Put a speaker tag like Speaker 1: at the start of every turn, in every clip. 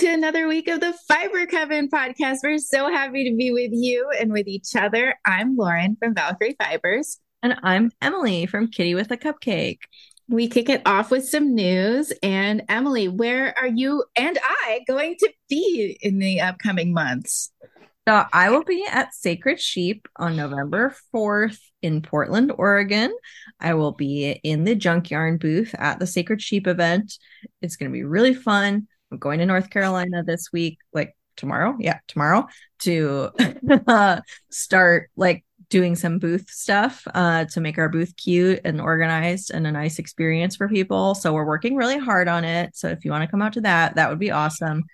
Speaker 1: to another week of the Fiber Coven podcast. We're so happy to be with you and with each other. I'm Lauren from Valkyrie Fibers.
Speaker 2: And I'm Emily from Kitty with a Cupcake.
Speaker 1: We kick it off with some news. And Emily, where are you and I going to be in the upcoming months?
Speaker 2: So I will be at Sacred Sheep on November 4th in Portland, Oregon. I will be in the Junk Yarn booth at the Sacred Sheep event. It's going to be really fun. I'm going to North Carolina this week, like tomorrow. Yeah, tomorrow to uh, start like doing some booth stuff uh, to make our booth cute and organized and a nice experience for people. So we're working really hard on it. So if you want to come out to that, that would be awesome.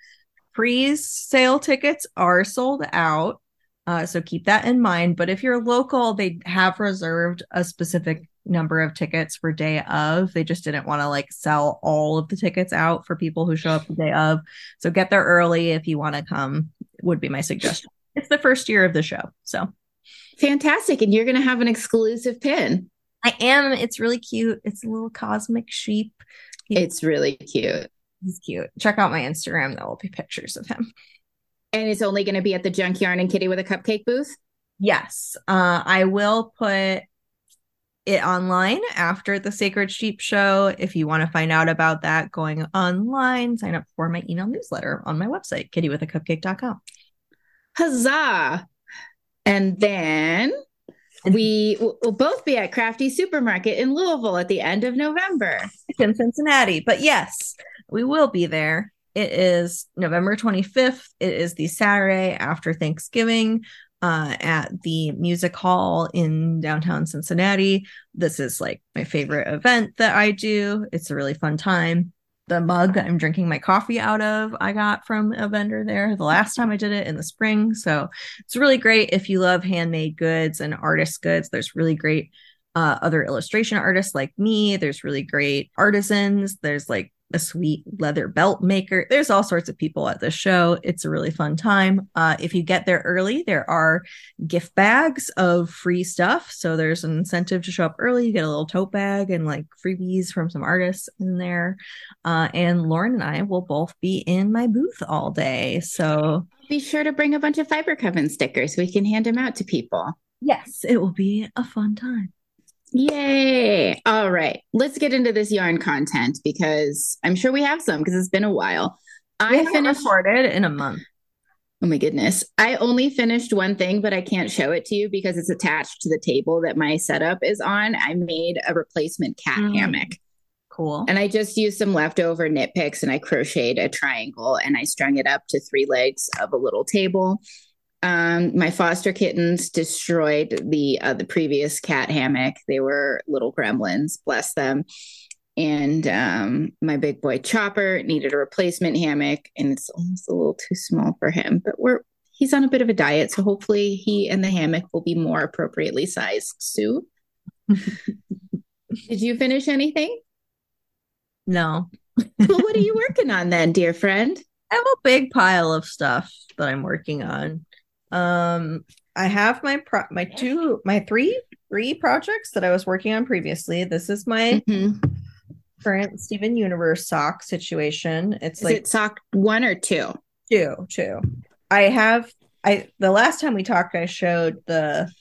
Speaker 2: Pre-sale tickets are sold out. Uh, so keep that in mind. But if you're local, they have reserved a specific number of tickets for day of. They just didn't want to like sell all of the tickets out for people who show up the day of. So get there early if you want to come, would be my suggestion. It's the first year of the show. So
Speaker 1: fantastic. And you're going to have an exclusive pin.
Speaker 2: I am. It's really cute. It's a little cosmic sheep.
Speaker 1: It's really cute.
Speaker 2: He's cute. Check out my Instagram. There will be pictures of him.
Speaker 1: And it's only going to be at the Junk Yarn and Kitty with a Cupcake booth?
Speaker 2: Yes. Uh, I will put it online after the Sacred Sheep show. If you want to find out about that, going online, sign up for my email newsletter on my website, kittywithacupcake.com.
Speaker 1: Huzzah! And then we will both be at Crafty Supermarket in Louisville at the end of November.
Speaker 2: It's in Cincinnati. But yes, we will be there. It is November 25th. It is the Saturday after Thanksgiving uh, at the music hall in downtown Cincinnati. This is like my favorite event that I do. It's a really fun time. The mug I'm drinking my coffee out of, I got from a vendor there the last time I did it in the spring. So it's really great if you love handmade goods and artist goods. There's really great uh, other illustration artists like me. There's really great artisans. There's like a sweet leather belt maker. There's all sorts of people at the show. It's a really fun time. Uh, if you get there early, there are gift bags of free stuff. So there's an incentive to show up early. You get a little tote bag and like freebies from some artists in there. Uh, and Lauren and I will both be in my booth all day. So
Speaker 1: be sure to bring a bunch of Fiber Coven stickers so we can hand them out to people.
Speaker 2: Yes, it will be a fun time.
Speaker 1: Yay. All right. Let's get into this yarn content because I'm sure we have some because it's been a while.
Speaker 2: I finished recorded in a month.
Speaker 1: Oh my goodness. I only finished one thing, but I can't show it to you because it's attached to the table that my setup is on. I made a replacement cat mm. hammock.
Speaker 2: Cool.
Speaker 1: And I just used some leftover knit picks and I crocheted a triangle and I strung it up to three legs of a little table um, my foster kittens destroyed the uh, the previous cat hammock. They were little gremlins, bless them. And um, my big boy Chopper needed a replacement hammock, and it's almost a little too small for him. But we're he's on a bit of a diet, so hopefully he and the hammock will be more appropriately sized soon. Did you finish anything?
Speaker 2: No.
Speaker 1: well, what are you working on then, dear friend?
Speaker 2: I have a big pile of stuff that I'm working on. Um, I have my pro my two my three three projects that I was working on previously. This is my mm-hmm. current Steven Universe sock situation. It's
Speaker 1: is
Speaker 2: like
Speaker 1: it sock one or two?
Speaker 2: Two, two. I have I the last time we talked, I showed the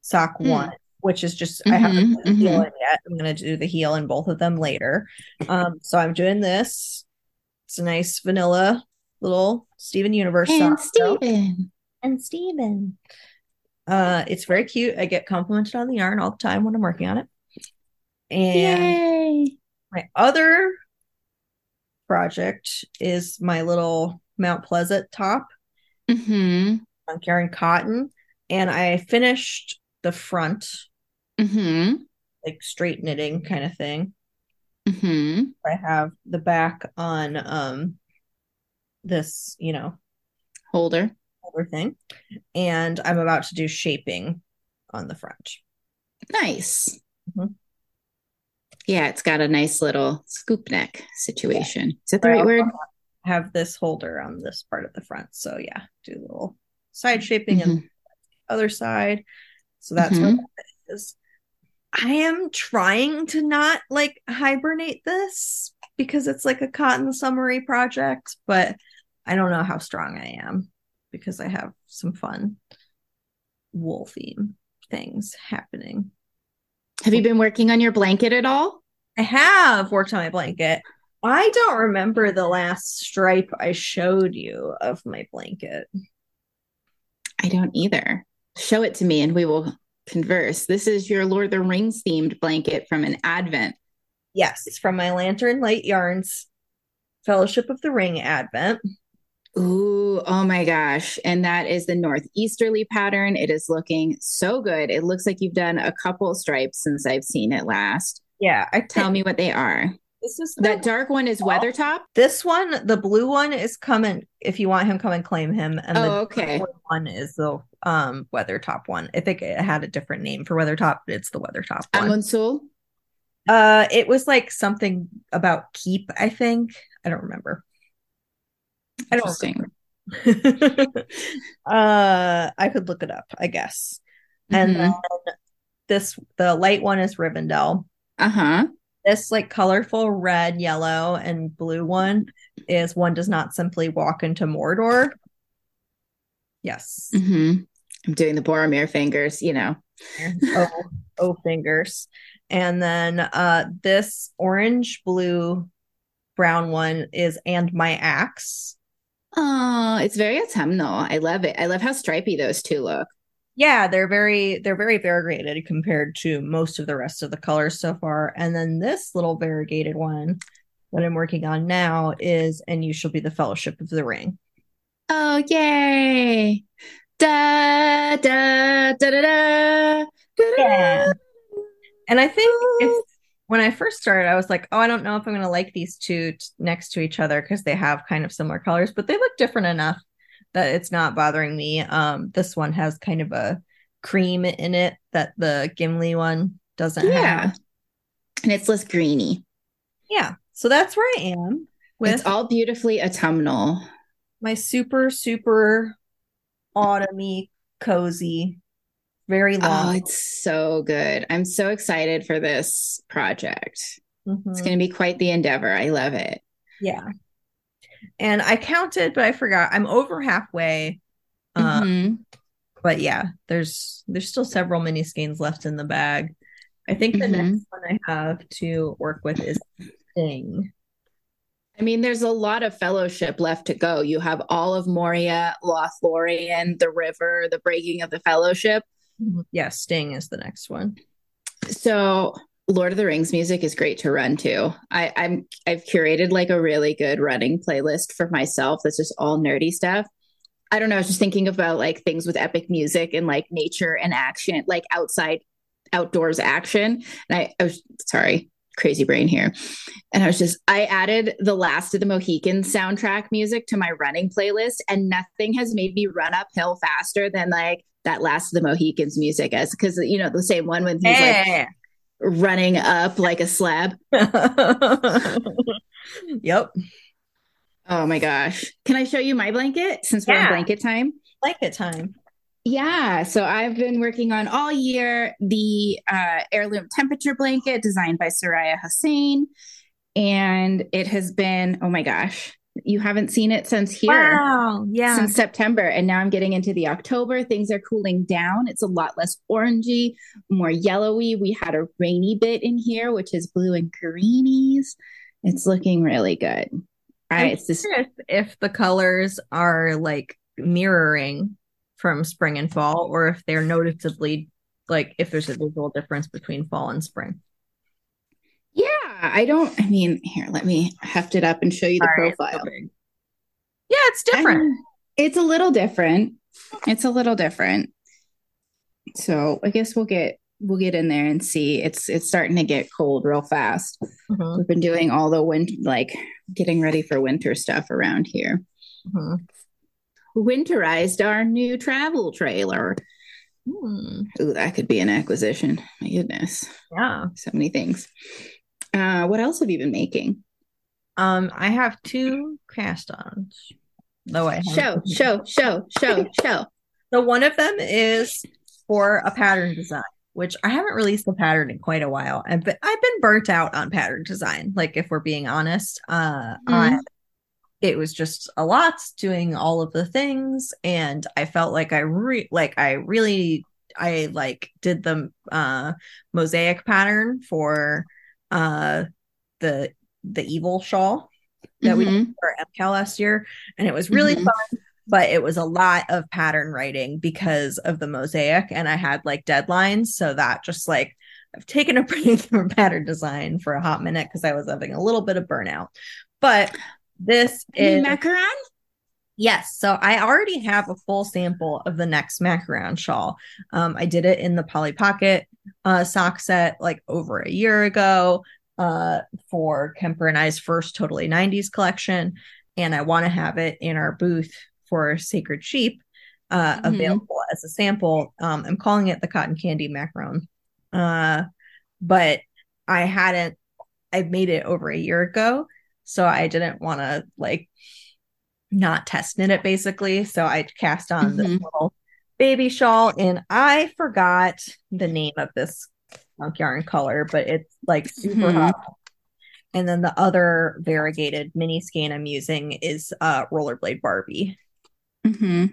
Speaker 2: sock mm. one, which is just mm-hmm, I haven't mm-hmm. heel in yet. I'm gonna do the heel in both of them later. Um, so I'm doing this. It's a nice vanilla little Steven Universe
Speaker 1: and sock. Steven
Speaker 2: and Steven. Uh, it's very cute. I get complimented on the yarn all the time when I'm working on it. And Yay. my other project is my little Mount Pleasant top
Speaker 1: mm-hmm.
Speaker 2: on Karen Cotton. And I finished the front,
Speaker 1: mm-hmm.
Speaker 2: like straight knitting kind of thing.
Speaker 1: Mm-hmm.
Speaker 2: I have the back on um this, you know,
Speaker 1: holder
Speaker 2: thing. And I'm about to do shaping on the front.
Speaker 1: Nice. Mm-hmm. Yeah, it's got a nice little scoop neck situation. Is that the right word?
Speaker 2: Have this holder on this part of the front. So yeah, do a little side shaping mm-hmm. and other side. So that's mm-hmm. what that is. I am trying to not like hibernate this because it's like a cotton summary project, but I don't know how strong I am because I have some fun wool theme things happening.
Speaker 1: Have you been working on your blanket at all?
Speaker 2: I have worked on my blanket. I don't remember the last stripe I showed you of my blanket.
Speaker 1: I don't either. Show it to me and we will converse. This is your Lord of the Rings themed blanket from an Advent.
Speaker 2: Yes, it's from my Lantern Light Yarns Fellowship of the Ring Advent.
Speaker 1: Ooh, oh my gosh. And that is the northeasterly pattern. It is looking so good. It looks like you've done a couple stripes since I've seen it last.
Speaker 2: Yeah,
Speaker 1: I tell me what they are.
Speaker 2: This is
Speaker 1: that dark one is Weathertop.
Speaker 2: This one, the blue one is coming. If you want him, come and claim him. And
Speaker 1: oh,
Speaker 2: the
Speaker 1: okay.
Speaker 2: one is the um Weathertop one. I think it had a different name for Weathertop. It's the Weathertop one.
Speaker 1: Amon Sûl.
Speaker 2: Uh, it was like something about keep. I think I don't remember.
Speaker 1: Interesting.
Speaker 2: uh, I could look it up, I guess. And mm-hmm. then this, the light one is Rivendell.
Speaker 1: Uh huh.
Speaker 2: This like colorful red, yellow, and blue one is one does not simply walk into Mordor. Yes.
Speaker 1: Mm-hmm. I'm doing the Boromir fingers, you know.
Speaker 2: oh, oh, fingers. And then uh this orange, blue, brown one is and my axe.
Speaker 1: Oh, it's very autumnal. I love it. I love how stripy those two look.
Speaker 2: Yeah, they're very they're very variegated compared to most of the rest of the colors so far. And then this little variegated one that I'm working on now is and you shall be the fellowship of the ring.
Speaker 1: Oh yay. Da da da da da.
Speaker 2: da, yeah. And I think if when I first started, I was like, oh, I don't know if I'm going to like these two t- next to each other because they have kind of similar colors, but they look different enough that it's not bothering me. Um, this one has kind of a cream in it that the Gimli one doesn't yeah. have.
Speaker 1: And it's less greeny.
Speaker 2: Yeah. So that's where I am
Speaker 1: with it's all beautifully autumnal.
Speaker 2: My super, super autumny, cozy very long.
Speaker 1: Oh, it's so good. I'm so excited for this project. Mm-hmm. It's going to be quite the endeavor. I love it.
Speaker 2: Yeah. And I counted, but I forgot. I'm over halfway. Um, mm-hmm. But yeah, there's there's still several mini skeins left in the bag. I think the mm-hmm. next one I have to work with is Sting.
Speaker 1: I mean, there's a lot of fellowship left to go. You have all of Moria, Lothlorien, the river, the breaking of the fellowship.
Speaker 2: Yeah, Sting is the next one.
Speaker 1: So Lord of the Rings music is great to run to. I, I'm I've curated like a really good running playlist for myself that's just all nerdy stuff. I don't know. I was just thinking about like things with epic music and like nature and action, like outside outdoors action. And I, I was sorry, crazy brain here. And I was just, I added the Last of the Mohican soundtrack music to my running playlist, and nothing has made me run uphill faster than like that Last of the Mohicans music as because you know the same one when he's like running up like a slab.
Speaker 2: yep.
Speaker 1: Oh my gosh. Can I show you my blanket since we're in blanket time?
Speaker 2: Blanket time.
Speaker 1: Yeah, so I've been working on all year the uh, heirloom temperature blanket designed by Suraya Hossain. And it has been, oh my gosh, you haven't seen it since here.
Speaker 2: Wow, yeah.
Speaker 1: Since September. And now I'm getting into the October. Things are cooling down. It's a lot less orangey, more yellowy. We had a rainy bit in here, which is blue and greenies. It's looking really good.
Speaker 2: All right, it's just if the colors are like mirroring from spring and fall, or if they're noticeably like if there's a visual difference between fall and spring.
Speaker 1: I don't. I mean, here, let me heft it up and show you the profile.
Speaker 2: yeah, it's different. I mean,
Speaker 1: it's a little different. It's a little different. So I guess we'll get we'll get in there and see. It's it's starting to get cold real fast. Mm-hmm. We've been doing all the winter, like getting ready for winter stuff around here. Mm-hmm winterized our new travel trailer. Hmm. Ooh, that could be an acquisition. My goodness.
Speaker 2: Yeah.
Speaker 1: So many things. Uh, what else have you been making?
Speaker 2: Um, I have two cast-ons. Though I
Speaker 1: show, show, show, show, show.
Speaker 2: So one of them is for a pattern design, which I haven't released the pattern in quite a while. I've been, I've been burnt out on pattern design. Like if we're being honest, uh, mm-hmm. I it was just a lot doing all of the things and i felt like i re- like i really i like did the uh mosaic pattern for uh the the evil shawl that we
Speaker 1: Mhm.
Speaker 2: did for MKAL last year and it was really
Speaker 1: Mhm.
Speaker 2: fun but it was a lot of pattern writing because of the mosaic and i had like deadlines so that just like i've taken a break from pattern design for a hot minute because i was having a little bit of burnout but this
Speaker 1: Any
Speaker 2: is
Speaker 1: macaron?
Speaker 2: Yes. So I already have a full sample of the next macaron shawl. Um, I did it in the Polly Pocket uh, sock set like over a year ago uh, for Kemper and I's first Totally 90s collection. And I want to have it in our booth for Sacred Sheep uh,
Speaker 1: Mhm.
Speaker 2: available as a sample. Um, I'm calling it the Cotton Candy Macaron. Uh, but I hadn't, I made it over a year ago. So I didn't want to like not test knit it basically. So I cast on this
Speaker 1: Mhm.
Speaker 2: little baby shawl and I forgot the name of this Junk Yarn color, but it's like super
Speaker 1: Mhm.
Speaker 2: hot. And then the other variegated mini skein I'm using is uh rollerblade Barbie.
Speaker 1: hmm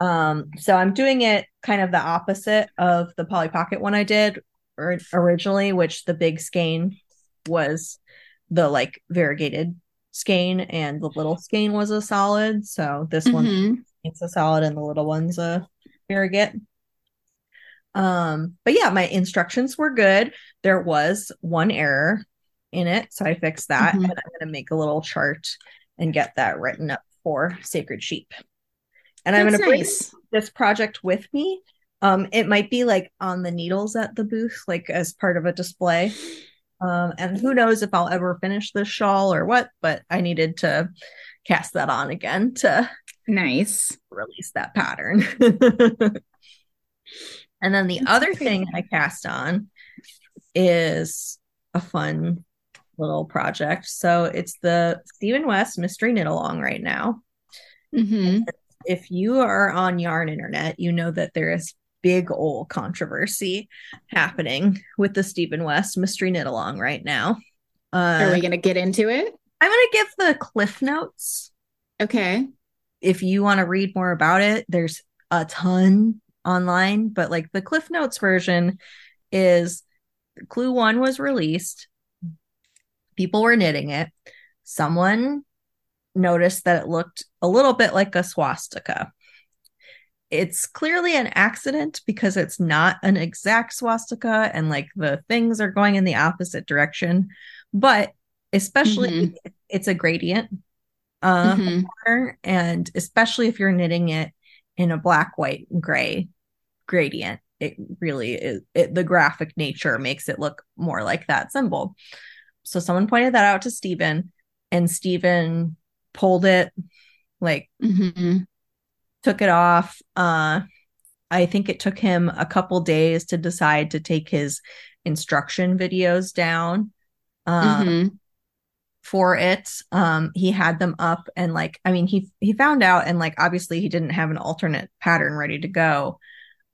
Speaker 2: Um, so I'm doing it kind of the opposite of the Polly Pocket one I did or- originally, which the big skein was the like variegated skein and the little skein was a solid. So this one
Speaker 1: hmm
Speaker 2: it's a solid and the little one's a variegate. Um, but yeah, my instructions were good. There was one error in it, so I fixed that,
Speaker 1: Mhm.
Speaker 2: and I'm gonna make a little chart and get that written up for Sacred Sheep. And I'm
Speaker 1: That's
Speaker 2: gonna bring this project with me. Um, it might be like on the needles at the booth, like as part of a display. Um, and who knows if I'll ever finish this shawl or what, but I needed to cast that on again to
Speaker 1: Nice.
Speaker 2: release that pattern. and then the other thing I cast on is a fun little project. So it's the Stephen West Mystery Knit Along right now.
Speaker 1: hmm
Speaker 2: If you are on Yarn Internet, you know that there is big old controversy happening with the Stephen West Mystery Knit Along right now. Uh,
Speaker 1: Are we going to get into it?
Speaker 2: I'm going to give the cliff notes
Speaker 1: Okay.
Speaker 2: if you want to read more about it, there's a ton online, but like the Cliff Notes version is Clue 1 was released. People were knitting it. Someone noticed that it looked a little bit like a swastika. It's clearly an accident because it's not an exact swastika and like the things are going in the opposite direction, but especially it's a gradient uh,
Speaker 1: Mhm.
Speaker 2: pattern, and especially if you're knitting it in a black, white, and gray gradient, it really is. It, the graphic nature makes it look more like that symbol. So someone pointed that out to Stephen, and Stephen pulled it, like
Speaker 1: Mhm.
Speaker 2: Took it off. Uh, I think it took him a couple days to decide to take his instruction videos down. Um,
Speaker 1: Mhm.
Speaker 2: for it. Um, he had them up and like, I mean, he he found out and like obviously he didn't have an alternate pattern ready to go.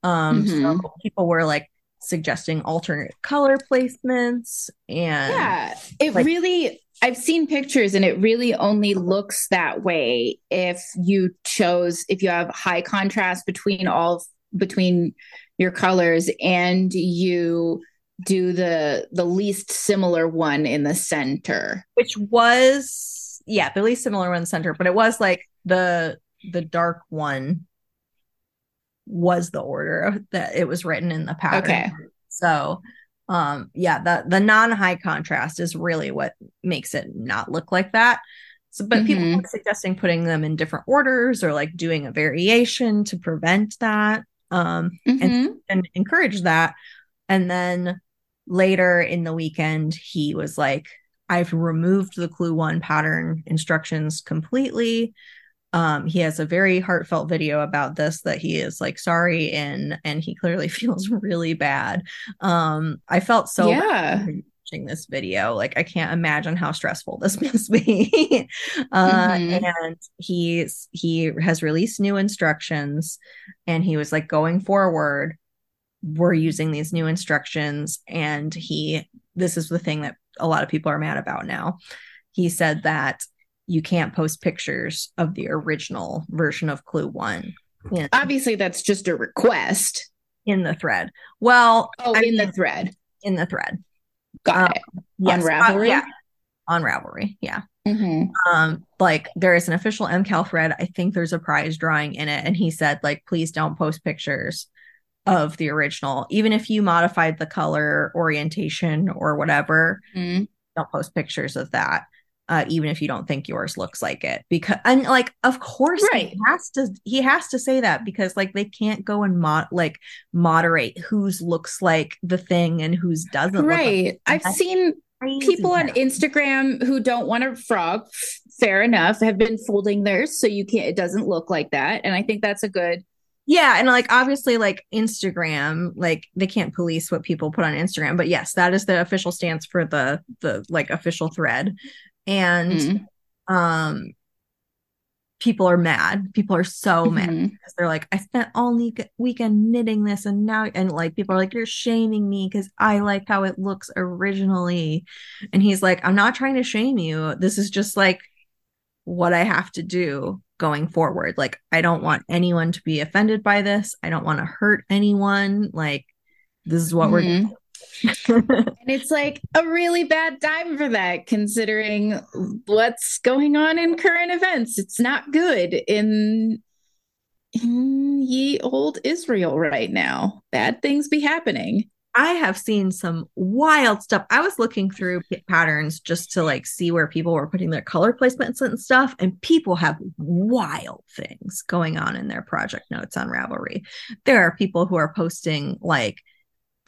Speaker 2: Um,
Speaker 1: Mhm.
Speaker 2: so people were like suggesting alternate color placements and
Speaker 1: Yeah, it
Speaker 2: like-
Speaker 1: really. I've seen pictures, and it really only looks that way if you chose if you have high contrast between all between your colors, and you do the the least similar one in the center.
Speaker 2: which was yeah, the least similar one in the center, but it was like the the dark one was the order that it was written in the pattern.
Speaker 1: Okay.
Speaker 2: So um yeah, the the non-high contrast is really what makes it not look like that. So but people
Speaker 1: Mhm.
Speaker 2: were suggesting putting them in different orders or like doing a variation to prevent that. Um
Speaker 1: Mhm.
Speaker 2: and encourage that. And then later in the weekend, he was like, I've removed the clue one pattern instructions completely. Um, he has a very heartfelt video about this that he is like sorry in, and he clearly feels really bad. Um, I felt so
Speaker 1: Yeah.
Speaker 2: watching this video. Like I can't imagine how stressful this must be. uh,
Speaker 1: Mhm.
Speaker 2: and he's he has released new instructions, and he was like going forward we're using these new instructions and he this is the thing that a lot of people are mad about now he said that you can't post pictures of the original version of Clue One.
Speaker 1: In, Obviously, that's just a request
Speaker 2: in the thread. Well,
Speaker 1: oh, I in mean, the thread.
Speaker 2: In the thread.
Speaker 1: Got um, it. Yes, on Ravelry. Uh,
Speaker 2: yeah. On Ravelry, yeah. Mm-hmm. Um, like there is an official MKAL thread. I think there's a prize drawing in it, and he said like, please don't post pictures of the original, even if you modified the color orientation or whatever. Mm-hmm. Don't post pictures of that. Uh, even if you don't think yours looks like it. Because and like of course right. he has to he has to say that because like they can't go and mod like moderate whose looks like the thing and whose doesn't
Speaker 1: right like i've seen people on instagram who don't want to frog fair enough have been folding theirs so you can't it doesn't look like that and i think that's a good
Speaker 2: yeah and like obviously like instagram like they can't police what people put on instagram but yes that is the official stance for the the like official thread and mm-hmm. um people are mad people are so mm-hmm. mad because they're like i spent all le- weekend knitting this and now and like people are like you're shaming me because i like how it looks originally and he's like i'm not trying to shame you this is just like what i have to do going forward. Like, I don't want anyone to be offended by this. I don't want to hurt anyone. Like, this is what mm-hmm. we're doing.
Speaker 1: And it's like a really bad time for that, considering what's going on in current events. It's not good in, in ye old Israel right now. Bad things be happening.
Speaker 2: I have seen some wild stuff. I was looking through patterns just to like see where people were putting their color placements and stuff, and people have wild things going on in their project notes on Ravelry. There are people who are posting like,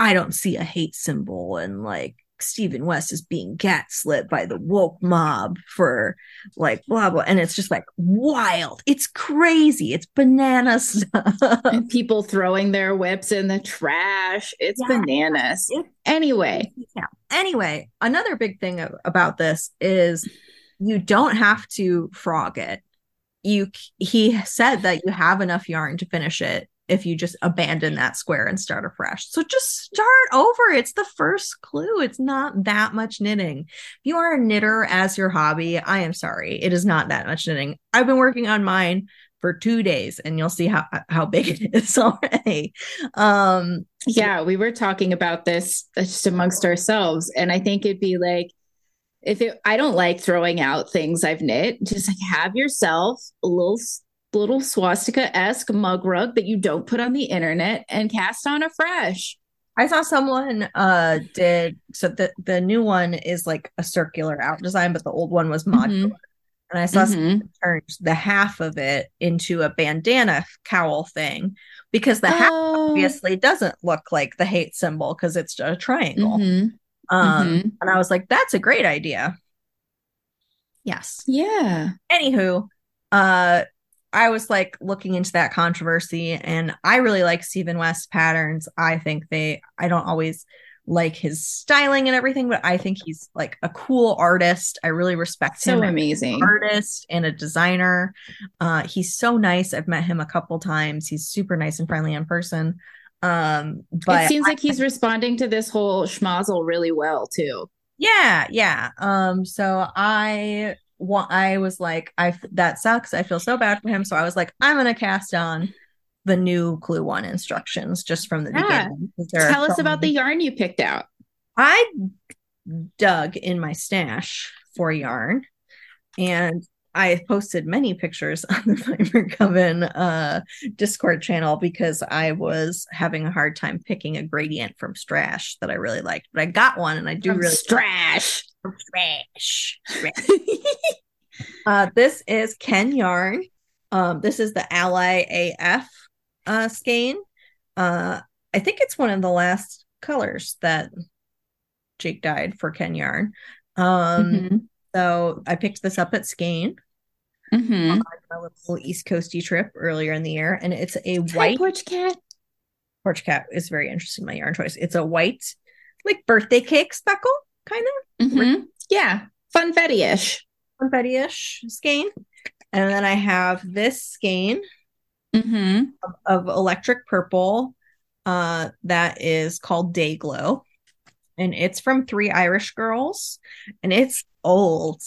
Speaker 2: I don't see a hate symbol and like Stephen West is being gaslit by the woke mob for like blah blah, and it's just like wild. It's crazy. It's banana stuff.
Speaker 1: And people throwing their whips in the trash. It's yeah. bananas. anyway,
Speaker 2: yeah. Anyway, another big thing about this is you don't have to frog it. You he said that you have enough yarn to finish it if you just abandon that square and start afresh. So just start over. It's the first clue. It's not that much knitting. If you are a knitter as your hobby, I am sorry. It is not that much knitting. I've been working on mine for two days and you'll see how how big it is already. Um
Speaker 1: yeah, we were talking about this just amongst ourselves. And I think it'd be like if it, I don't like throwing out things I've knit, just like have yourself a little little swastika esque mug rug that you don't put on the internet and cast on afresh.
Speaker 2: I saw someone uh did so the the new one is like a circular out design, but the old one was modular. Mm-hmm. And I saw mm-hmm. turned the half of it into a bandana cowl thing because the oh. half obviously doesn't look like the hate symbol because it's a triangle. Mm-hmm. Um, mm-hmm. and I was like, that's a great idea. Yes.
Speaker 1: Yeah.
Speaker 2: Anywho, uh I was like looking into that controversy and I really like Stephen West patterns. I think they I don't always like his styling and everything, but I think he's like a cool artist. I really respect
Speaker 1: so
Speaker 2: him.
Speaker 1: So amazing.
Speaker 2: artist and a designer. Uh he's so nice. I've met him a couple times. He's super nice and friendly in person. Um but
Speaker 1: it seems I, like he's responding to this whole schmozzle really well too.
Speaker 2: Yeah, yeah. Um so I I was like, I that sucks. I feel so bad for him. So I was like, I'm gonna cast on the new Clue One instructions just from the yeah. beginning.
Speaker 1: Tell us about the yarn you picked out.
Speaker 2: I dug in my stash for yarn, and I posted many pictures on the Fiber Coven uh, Discord channel because I was having a hard time picking a gradient from Strash that I really liked. But I got one, and I do
Speaker 1: from
Speaker 2: really
Speaker 1: Strash.
Speaker 2: Trash. uh, this is Ken Yarn. Um, this is the Ally AF uh, skein. Uh, I think it's one of the last colors that Jake dyed for Ken Yarn. Um, mm-hmm. So I picked this up at Skein. Mm-hmm. On my little East Coasty trip earlier in the year, and it's a white
Speaker 1: porch cat.
Speaker 2: Porch cat is very interesting. My yarn choice. It's a white, like birthday cake speckle kind of.
Speaker 1: Mm-hmm. Yeah, funfetti-ish.
Speaker 2: Funfetti-ish skein. And then I have this skein mm-hmm. of, of, electric purple uh, that is called DayGlo. And it's from Three Irish Girls. And it's old.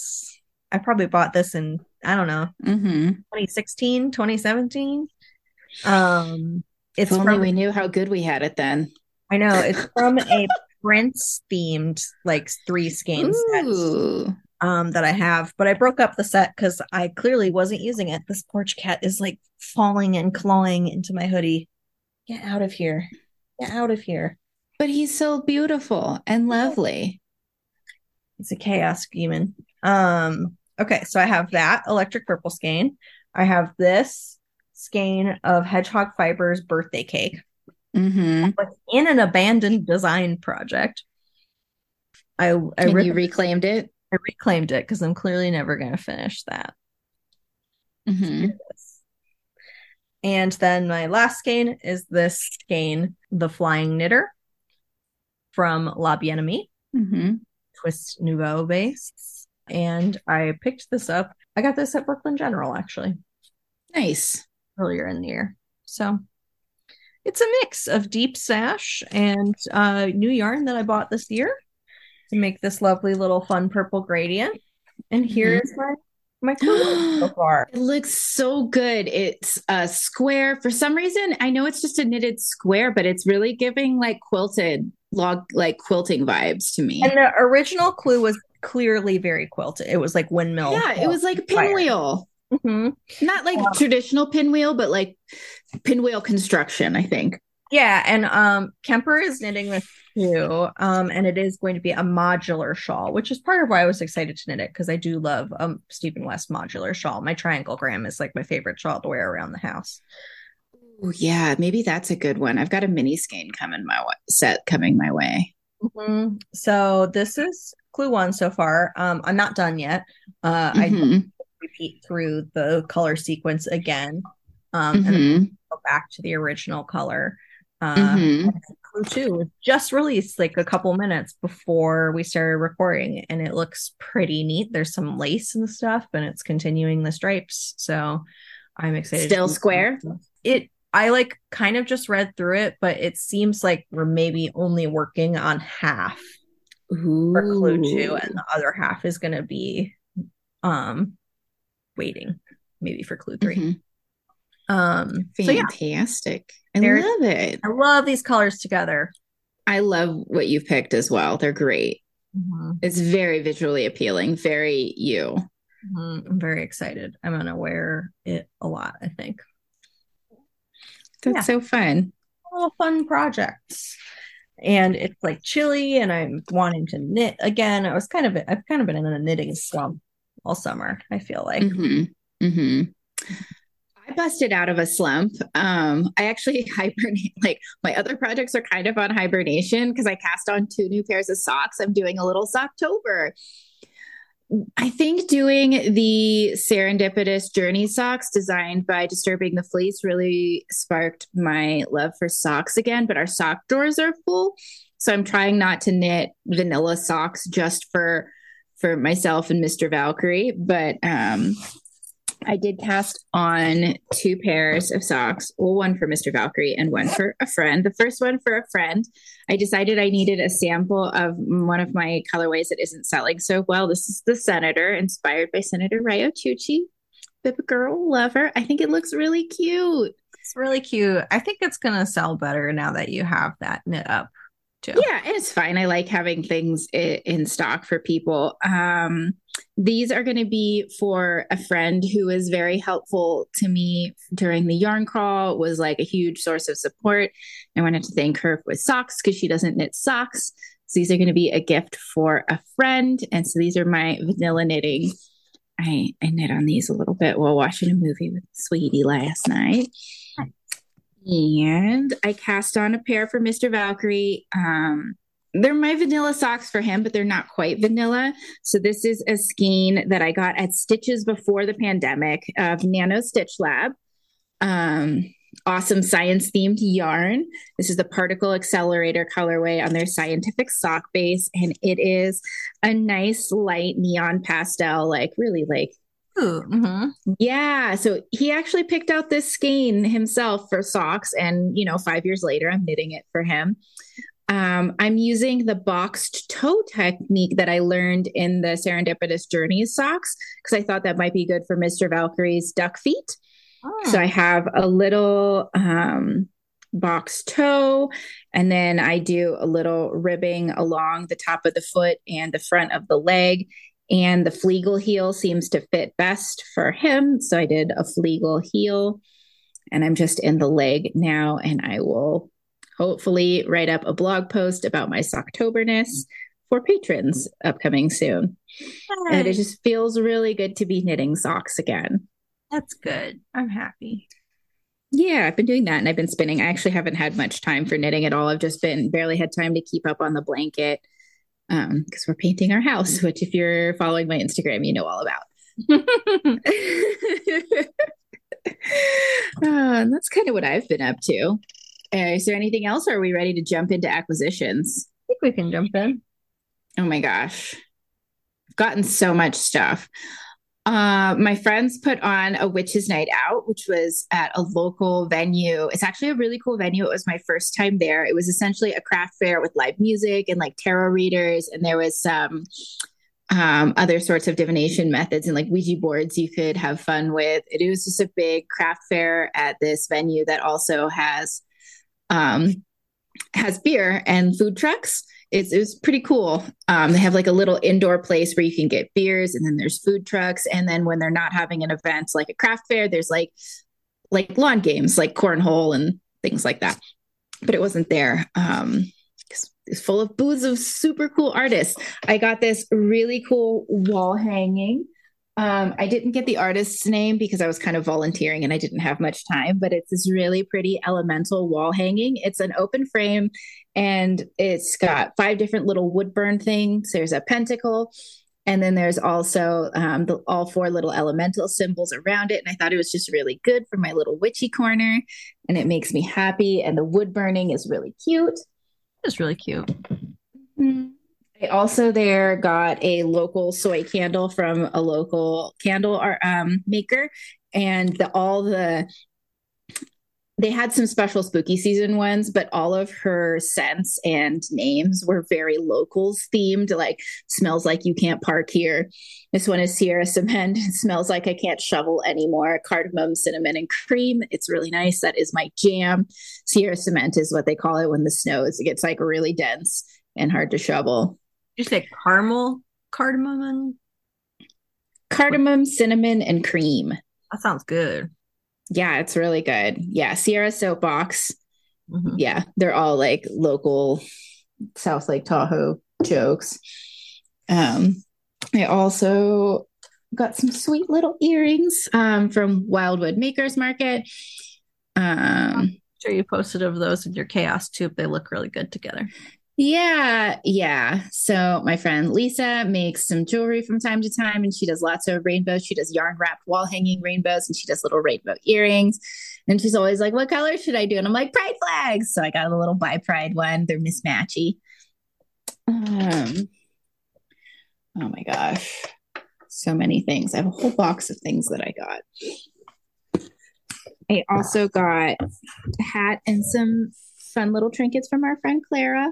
Speaker 2: I probably bought this in I don't know
Speaker 1: Mm-hmm.
Speaker 2: 2016, 2017. Um,
Speaker 1: If only
Speaker 2: from,
Speaker 1: we knew how good we had it then.
Speaker 2: I know it's from a Prince themed like three skein set um that I have, but I broke up the set because I clearly wasn't using it. This porch cat is like falling and clawing into my hoodie. Get out of here. Get out of here.
Speaker 1: But he's so beautiful and lovely.
Speaker 2: It's a chaos demon. Um, okay, so I have that electric purple skein. I have this skein of hedgehog fibers birthday cake
Speaker 1: Mm-hmm.
Speaker 2: in an abandoned design project. I I,
Speaker 1: And
Speaker 2: ripped-
Speaker 1: you reclaimed it.
Speaker 2: I reclaimed it because I'm clearly never going to finish that.
Speaker 1: Mm-hmm.
Speaker 2: And then my last skein is this skein, the Flying Knitter from La Bien Aimee,
Speaker 1: Mm-hmm.
Speaker 2: Twist Nouveau base. And I picked this up. I got this at Brooklyn General actually
Speaker 1: Nice.
Speaker 2: earlier in the year. So it's a mix of deep sash and uh, new yarn that I bought this year to make this lovely little fun purple gradient. And here's my my clue so far.
Speaker 1: It looks so good. It's a square. For some reason, I know it's just a knitted square, but it's really giving like quilted log like quilting vibes to me.
Speaker 2: And the original clue was clearly very quilted. It was like windmill.
Speaker 1: yeah, it was like pinwheel.
Speaker 2: Mhm.
Speaker 1: Not like
Speaker 2: Wow.
Speaker 1: traditional pinwheel, but like pinwheel construction, I think.
Speaker 2: Yeah, and um Kemper is knitting this too. Um, and it is going to be a modular shawl, which is part of why I was excited to knit it because I do love um Stephen West modular shawl. My triangle gram is like my favorite shawl to wear around the house.
Speaker 1: Oh yeah, maybe that's a good one. I've got a mini skein coming my way, set coming my way.
Speaker 2: Mhm. So this is clue one so far. Um, I'm not done yet. Uh, I
Speaker 1: Mhm,
Speaker 2: repeat through the color sequence again. Um, and then
Speaker 1: mhm,
Speaker 2: go back to the original color. Uh,
Speaker 1: mhm.
Speaker 2: Clue two was just released like a couple minutes before we started recording, and it looks pretty neat. There's some lace and stuff, and it's continuing the stripes. So I'm excited.
Speaker 1: Still square?
Speaker 2: It. I like kind of just read through it, but it seems like we're maybe only working on half for clue two,
Speaker 1: Ooh.
Speaker 2: and the other half is going to be um waiting maybe for clue 3
Speaker 1: Mhm.
Speaker 2: Um, so yeah,
Speaker 1: Fantastic. I love it.
Speaker 2: I love these colors together.
Speaker 1: I love what you've picked as well. They're great. It's very visually appealing, very you.
Speaker 2: Mhm. I'm very excited. I'm gonna wear it a lot, I think.
Speaker 1: That's
Speaker 2: Yeah.
Speaker 1: so fun.
Speaker 2: Little fun projects. And it's like chilly and I'm wanting to knit again. I was kind of I've kind of been in a knitting slump all summer, I feel like.
Speaker 1: hmm hmm I busted out of a slump. Um, I actually hibernate. Like my other projects are kind of on hibernation because I cast on two new pairs of socks. I'm doing a little Socktober. I think doing the serendipitous journey socks designed by Disturbing the Fleece really sparked my love for socks again. But our sock drawers are full, so I'm trying not to knit vanilla socks just for for myself and Mr. Valkyrie. But um, I did cast on two pairs of socks, well, one for Mr. Valkyrie and one for a friend. The first one for a friend, I decided I needed a sample of one of my colorways that isn't selling so well. This is the Senator, inspired by Senator Riyo Chuchi. Bip girl, lover. I think it looks really cute.
Speaker 2: It's really cute. I think it's gonna sell better now that you have that knit up too.
Speaker 1: Yeah, and it's fine. I like having things in stock for people. Um, these are going to be for a friend who is very helpful to me during the yarn crawl. Was like a huge source of support. I wanted to thank her with socks because she doesn't knit socks. So these are going to be a gift for a friend, and so these are my vanilla knitting. I I knit on these a little bit while watching a movie with Sweetie last night. And I cast on a pair for Mr. Valkyrie. Um, they're my vanilla socks for him, but they're not quite vanilla. So this is a skein that I got at Stitches before the pandemic of Nano Stitch Lab. Um, awesome science themed yarn. This is the particle accelerator colorway on their scientific sock base, and it is a nice light neon pastel, like really like
Speaker 2: Ooh, mhm.
Speaker 1: yeah, so he actually picked out this skein himself for socks, and you know, five years later, I'm knitting it for him. Um, I'm using the boxed toe technique that I learned in the Serendipitous Journeys socks because I thought that might be good for Mr. Valkyrie's duck feet. Oh. So I have a little um, box toe, and then I do a little ribbing along the top of the foot and the front of the leg. And the Fleegle heel seems to fit best for him. So I did a Fleegle heel, and I'm just in the leg now, and I will hopefully write up a blog post about my Socktoberness for patrons upcoming soon. Nice. And it just feels really good to be knitting socks again.
Speaker 2: That's good. I'm happy.
Speaker 1: Yeah, I've been doing that and I've been spinning. I actually haven't had much time for knitting at all. I've just been barely had time to keep up on the blanket um because we're painting our house, which if you're following my Instagram, you know all about. uh, that's kind of what I've been up to. Uh, is there anything else, or are we ready to jump into acquisitions?
Speaker 2: I think we can jump in.
Speaker 1: Oh my gosh, I've gotten so much stuff. Uh, my friends put on a witches night out, which was at a local venue. It's actually a really cool venue. It was my first time there. It was essentially a craft fair with live music and like tarot readers, and there was some um, other sorts of divination methods and like Ouija boards you could have fun with. It was just a big craft fair at this venue that also has um, has beer and food trucks. It's it's pretty cool. Um, they have like a little indoor place where you can get beers, and then there's food trucks. And then when they're not having an event like a craft fair, there's like like lawn games like cornhole and things like that. But it wasn't there. Um, it's full of booths of super cool artists. I got this really cool wall hanging um, I didn't get the artist's name because I was kind of volunteering and I didn't have much time, but it's this really pretty elemental wall hanging. It's an open frame and it's got five different little wood burn things. There's a pentacle, and then there's also um, the, all four little elemental symbols around it. And I thought it was just really good for my little witchy corner, and it makes me happy. And the wood burning is really cute.
Speaker 2: It's really cute.
Speaker 1: Mm-hmm. I also there got a local soy candle from a local candle um, maker, and the, all the they had some special spooky season ones, but all of her scents and names were very locals themed, like smells like you can't park here. This one is Sierra Cement, smells like I can't shovel anymore. Cardamom, cinnamon, and cream. It's really nice. That is my jam. Sierra Cement is what they call it when the snows. It gets like really dense and hard to shovel
Speaker 2: you say caramel, cardamom, and
Speaker 1: cardamom, cinnamon, and cream.
Speaker 2: That sounds good.
Speaker 1: Yeah, it's really good. Yeah, Sierra Soapbox. Mm-hmm. Yeah, they're all like local South Lake Tahoe jokes. Um, I also got some sweet little earrings um, from Wildwood Makers Market. Um,
Speaker 2: sure you posted of those in your chaos tube. They look really good together.
Speaker 1: Yeah, yeah. So my friend Lisa makes some jewelry from time to time, and she does lots of rainbows. She does yarn wrapped wall hanging rainbows, and she does little rainbow earrings. And she's always like, "What color should I do?" And I'm like, "Pride flags." So I got a little by Pride one. They're mismatchy. Um. Oh my gosh, so many things. I have a whole box of things that I got. I also got a hat and some fun little trinkets from our friend Clara.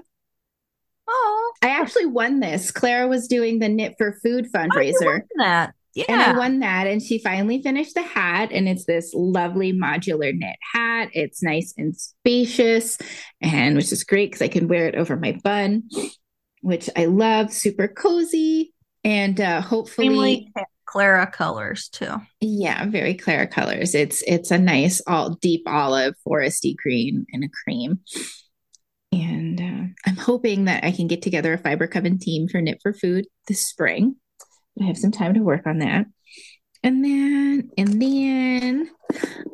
Speaker 1: Oh, I actually won this. Clara was doing the Knit for Food oh, fundraiser.
Speaker 2: Oh, that. Yeah.
Speaker 1: And I won that. And she finally finished the hat. And it's this lovely modular knit hat. It's nice and spacious, and which is great because I can wear it over my bun, which I love. Super cozy. And uh, hopefully.
Speaker 2: Clara colors too.
Speaker 1: Yeah, very Clara colors. It's it's a nice all deep olive foresty green and a cream. And uh, I'm hoping that I can get together a fiber coven team for Knit for Food this spring. I have some time to work on that. And then, and then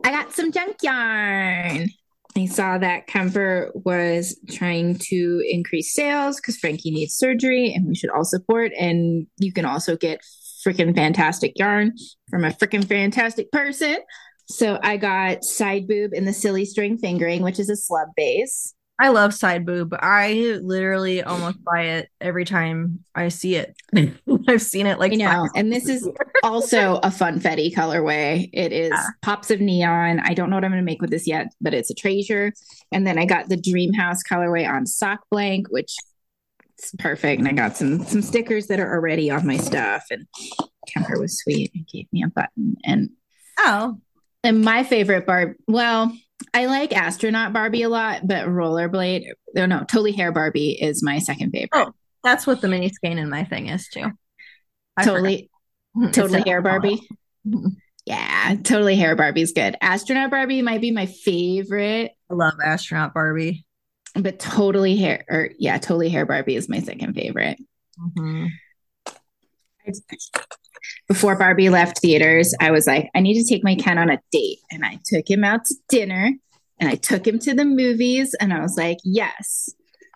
Speaker 1: I got some junk yarn. I saw that Kemper was trying to increase sales because Frankie needs surgery and we should all support. And you can also get freaking fantastic yarn from a freaking fantastic person. So I got side boob in the silly string fingering, which is a slub base.
Speaker 2: I love side boob. I literally almost buy it every time I see it. I've seen it like
Speaker 1: I know. And this is also a funfetti colorway. It is
Speaker 2: Yeah.
Speaker 1: pops of neon. I don't know what I'm going to make with this yet, but it's a treasure. And then I got the dream house colorway on sock blank, which is perfect. And I got some some stickers that are already on my stuff. And Kemper was sweet and gave me a button. And
Speaker 2: Oh,
Speaker 1: and my favorite Barb, well, I like astronaut Barbie a lot, but rollerblade, no, no, totally hair Barbie is my second favorite.
Speaker 2: Oh, that's what the mini skein in my thing is too. I
Speaker 1: totally,
Speaker 2: forgot.
Speaker 1: Totally hair Barbie.
Speaker 2: Mhm.
Speaker 1: Yeah, totally hair Barbie's good. Astronaut Barbie might be my favorite,
Speaker 2: I love astronaut Barbie.
Speaker 1: but totally hair or yeah, totally hair Barbie is my second favorite.
Speaker 2: Mhm.
Speaker 1: Before Barbie left theaters, I was like, I need to take my Ken on a date. And I took him out to dinner and I took him to the movies. And I was like, yes,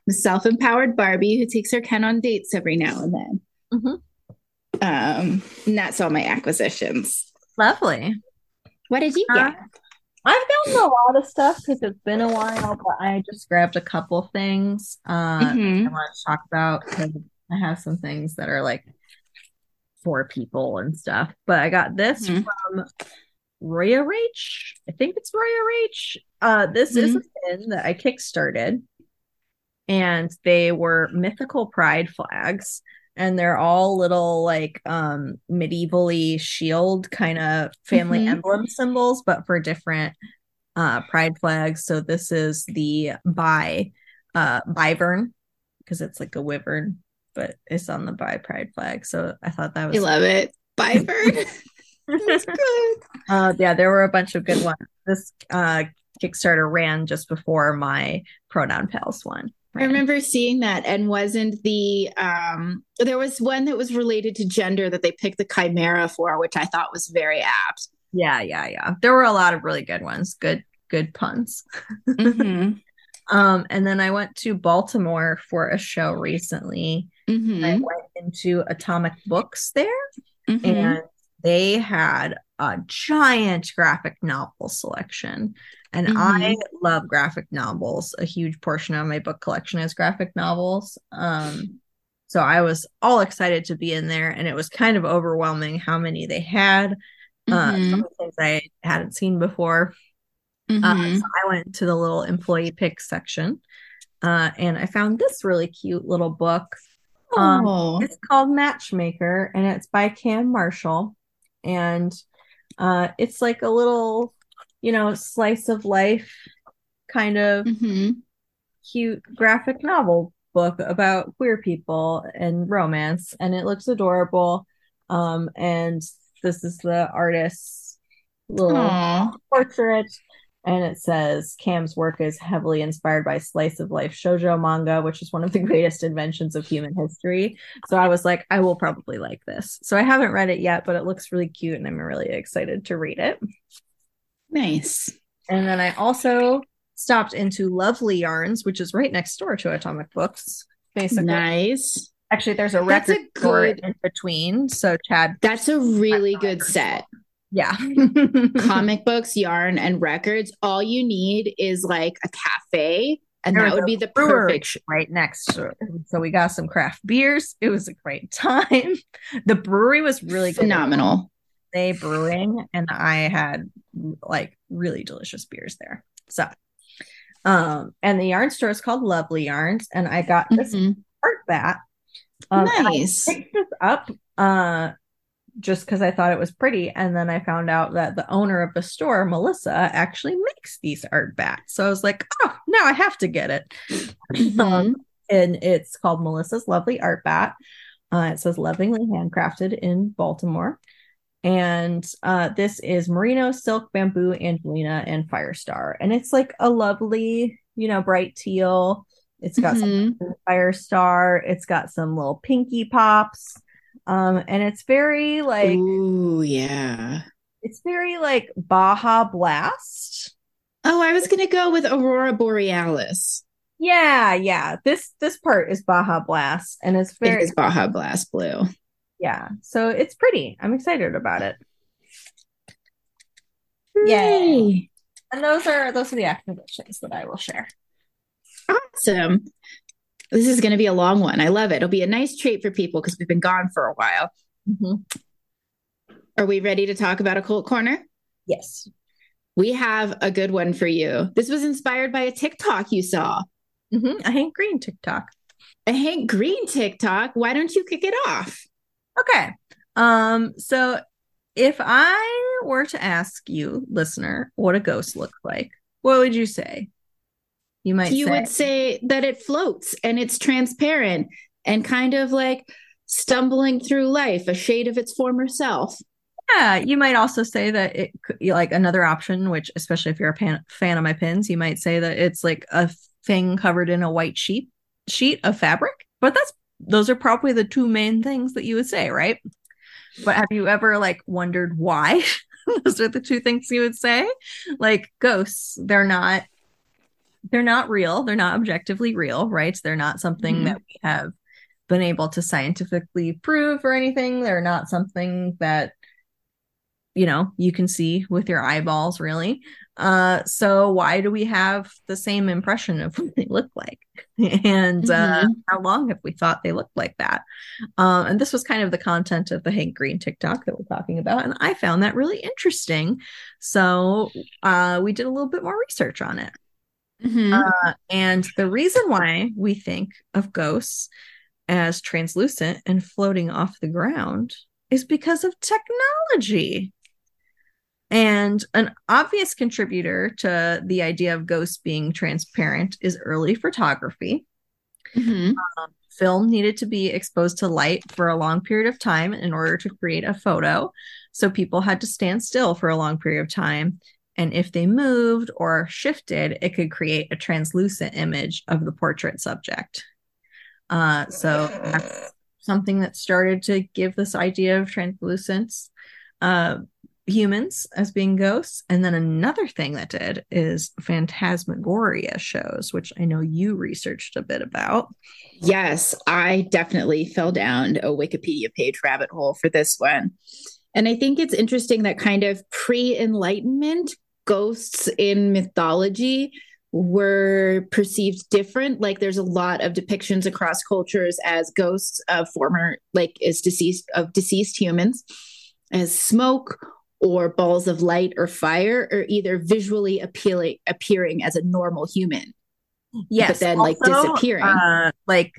Speaker 1: the self empowered Barbie who takes her Ken on dates every now and then.
Speaker 2: Mhm.
Speaker 1: Um, and that's all my acquisitions.
Speaker 2: Lovely.
Speaker 1: What did you
Speaker 2: Uh,
Speaker 1: get?
Speaker 2: I've gotten a lot of stuff because it's been a while, but I just grabbed a couple things uh,
Speaker 1: Mhm.
Speaker 2: I want to talk about because I have some things that are like for people and stuff. But I got this
Speaker 1: Mhm.
Speaker 2: from Roya Rach. I think it's Roya Rach. Uh, this is a pin that I kickstarted, and they were mythical pride flags. And they're all little like um medievally shield kind of family
Speaker 1: Mhm.
Speaker 2: emblem symbols, but for different uh pride flags. So this is the bi uh bivern because it's like a wyvern, but it's on the bi pride flag. So I thought that was.
Speaker 1: I love it. Bye, Bird. That's good.
Speaker 2: uh yeah, there were a bunch of good ones. This uh Kickstarter ran just before my pronoun pals one.
Speaker 1: I remember seeing that and wasn't the um there was one that was related to gender that they picked the chimera for, which I thought was very apt.
Speaker 2: Yeah, yeah, yeah. There were a lot of really good ones. Good, good puns.
Speaker 1: Mhm.
Speaker 2: Um, and then I went to Baltimore for a show recently. I
Speaker 1: Mhm.
Speaker 2: went into Atomic Books there,
Speaker 1: Mhm.
Speaker 2: and they had a giant graphic novel selection. And I love graphic novels. A huge portion of my book collection is graphic novels. Um, so I was all excited to be in there, and it was kind of overwhelming how many they had. Uh, some things I hadn't seen before. Uh,
Speaker 1: Mhm.
Speaker 2: so I went to the little employee pick section, uh, and I found this really cute little book. Um,
Speaker 1: oh.
Speaker 2: It's called Matchmaker, and it's by Cam Marshall, and uh, it's like a little, you know, slice of life kind of
Speaker 1: Mhm.
Speaker 2: cute graphic novel book about queer people and romance, and it looks adorable. Um, and this is the artist's little
Speaker 1: Aw.
Speaker 2: portrait and it says Cam's work is heavily inspired by slice of life shoujo manga, which is one of the greatest inventions of human history. So I was like, I will probably like this. So I haven't read it yet, but it looks really cute and I'm really excited to read it.
Speaker 1: Nice.
Speaker 2: And then I also stopped into Lovely Yarns, which is right next door to Atomic Books. Basically,
Speaker 1: Nice.
Speaker 2: actually, there's a
Speaker 1: That's
Speaker 2: record
Speaker 1: a good-
Speaker 2: in between. So Chad,
Speaker 1: That's a really good set.
Speaker 2: Yeah,
Speaker 1: Comic books, yarn, and records. All you need is like a cafe, and
Speaker 2: There
Speaker 1: that would be the perfect.
Speaker 2: right next to it. So we got some craft beers. It was a great time. The brewery was really good.
Speaker 1: phenomenal.
Speaker 2: They brewing, and I had like really delicious beers there. So, um, and the yarn store is called Lovely Yarns, and I got this
Speaker 1: Mhm.
Speaker 2: art bat. Um, and I
Speaker 1: Nice.
Speaker 2: picked this up uh just because I thought it was pretty, and then I found out that the owner of the store, Melissa, actually makes these art bats. So I was like, oh, now I have to get it.
Speaker 1: Mhm.
Speaker 2: Um, and it's called Melissa's Lovely Art Bat. Uh, it says lovingly handcrafted in Baltimore. And uh, this is merino, silk, bamboo, Angelina, and Firestar. And it's like a lovely, you know, bright teal. It's got
Speaker 1: Mhm.
Speaker 2: some Firestar. It's got some little pinky pops. Um, and it's very like
Speaker 1: Ooh, yeah.
Speaker 2: it's very like Baja Blast.
Speaker 1: Oh, I was gonna go with Aurora Borealis.
Speaker 2: Yeah, yeah. This this part is Baja Blast, and it's very
Speaker 1: is Baja Blast Blue.
Speaker 2: yeah. So it's pretty. I'm excited about it.
Speaker 1: Yay.
Speaker 2: And those are those are the acquisitions that I will share.
Speaker 1: So this is going to be a long one. I love it. It'll be a nice treat for people because we've been gone for a while. Mm-hmm. Are we ready to talk about a Occult Corner?
Speaker 2: Yes.
Speaker 1: We have a good one for you. This was inspired by a TikTok you saw.
Speaker 2: Mm-hmm. A Hank Green TikTok.
Speaker 1: A Hank Green TikTok. Why don't you kick it off?
Speaker 2: Okay. Um, so if I were to ask you, listener, what a ghost looks like, what would you say?
Speaker 1: You might you say, would say that it floats and it's transparent and kind of like stumbling through life, a shade of its former self.
Speaker 2: Yeah, you might also say that it like another option, which especially if you're a pan, fan of my pins, you might say that it's like a thing covered in a white sheet sheet of fabric. But that's those are probably the two main things that you would say, right? But have you ever like wondered why? those are the two things you would say. Like ghosts, they're not they're not real. They're not objectively real, right? They're not something mm-hmm. that we have been able to scientifically prove or anything. They're not something that you know you can see with your eyeballs really uh so why do we have the same impression of what they look like and uh, mm-hmm. uh how long have we thought they looked like that um and this was kind of the content of the hank green tiktok that we're talking about and i found that really interesting so uh we did a little bit more research on it mm-hmm. uh, and the reason why we think of ghosts as translucent and floating off the ground is because of technology. And an obvious contributor to the idea of ghosts being transparent is early photography. Mm-hmm. Um, film needed to be exposed to light for a long period of time in order to create a photo. So people had to stand still for a long period of time. And if they moved or shifted, it could create a translucent image of the portrait subject. Uh, so that's something that started to give this idea of translucence. Uh, humans as being ghosts. And then another thing that did is phantasmagoria shows, which I know you researched a bit about.
Speaker 1: Yes, I definitely fell down a Wikipedia page rabbit hole for this one. And I think it's interesting that kind of pre Enlightenment ghosts in mythology were perceived different. Like there's a lot of depictions across cultures as ghosts of former like is deceased of deceased humans as smoke or balls of light or fire or either visually appealing appearing as a normal human.
Speaker 2: Yes
Speaker 1: but then also, like disappearing. uh,
Speaker 2: like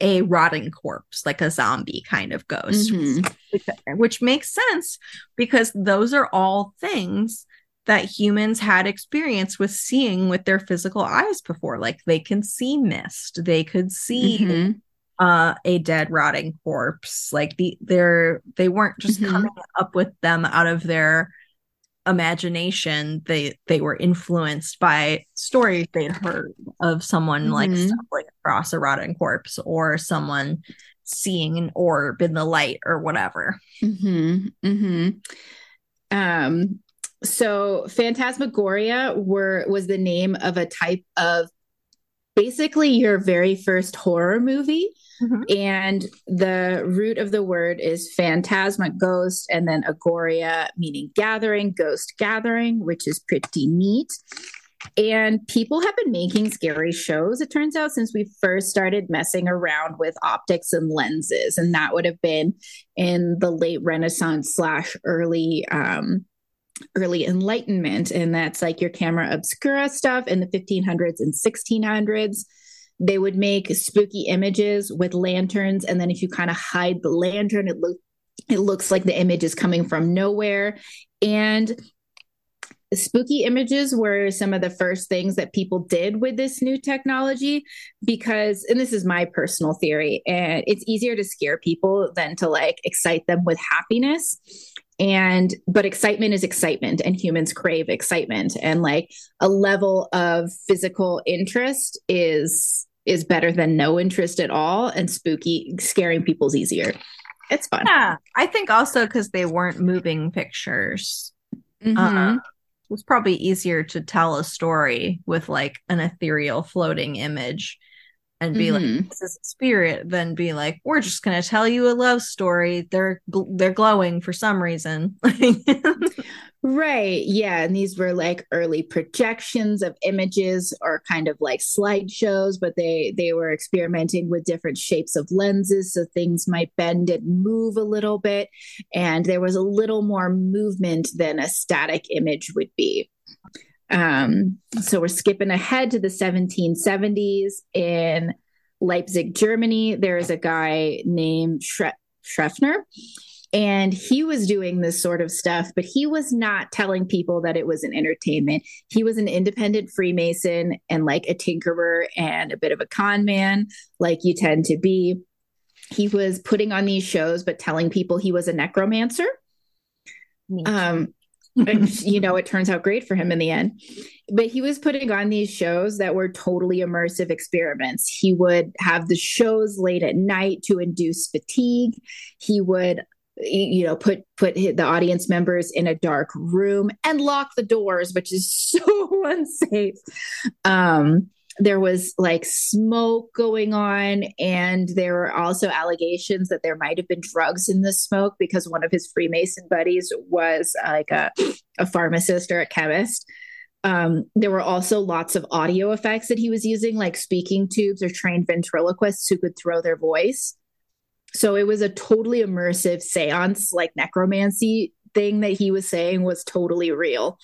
Speaker 2: a rotting corpse like a zombie kind of ghost. Mm-hmm. which makes sense because those are all things that humans had experience with seeing with their physical eyes before like they can see mist they could see mm-hmm. uh, a dead rotting corpse like the they're they weren't just mm-hmm. coming up with them out of their imagination they they were influenced by stories they'd heard of someone mm-hmm. like stumbling across a rotting corpse or someone seeing an orb in the light or whatever
Speaker 1: mm-hmm. Mm-hmm. um so phantasmagoria were was the name of a type of basically your very first horror movie. Mm-hmm. and the root of the word is phantasma ghost and then agoria meaning gathering ghost gathering which is pretty neat. And people have been making scary shows it turns out since we first started messing around with optics and lenses. And that would have been in the late renaissance slash early um, early enlightenment and that's like your camera obscura stuff in the 1500s and 1600s they would make spooky images with lanterns and then if you kind of hide the lantern it looks it looks like the image is coming from nowhere. And spooky images were some of the first things that people did with this new technology because and this is my personal theory and it's easier to scare people than to like excite them with happiness and but excitement is excitement and humans crave excitement. And like a level of physical interest is is better than no interest at all. And spooky scaring people's easier. It's fun.
Speaker 2: Yeah. I think also because they weren't moving pictures mm-hmm. uh, it was probably easier to tell a story with like an ethereal floating image and be mm-hmm. like this is a spirit then be like we're just going to tell you a love story they're they're glowing for some reason
Speaker 1: Right. Yeah. And these were like early projections of images or kind of like slideshows, but they they were experimenting with different shapes of lenses so things might bend and move a little bit. And there was a little more movement than a static image would be. Um, so we're skipping ahead to the 1770s in Leipzig, Germany. There is a guy named Schre- Schreffner and he was doing this sort of stuff, but he was not telling people that it was an entertainment. He was an independent Freemason and like a tinkerer and a bit of a con man, like you tend to be. He was putting on these shows, but telling people he was a necromancer. Um, you know, it turns out great for him in the end. But he was putting on these shows that were totally immersive experiments. He would have the shows late at night to induce fatigue. He would you know put put the audience members in a dark room and lock the doors which is so unsafe um there was like smoke going on and there were also allegations that there might have been drugs in the smoke because one of his freemason buddies was like a, a pharmacist or a chemist um, there were also lots of audio effects that he was using like speaking tubes or trained ventriloquists who could throw their voice so it was a totally immersive seance, like necromancy thing that he was saying was totally real.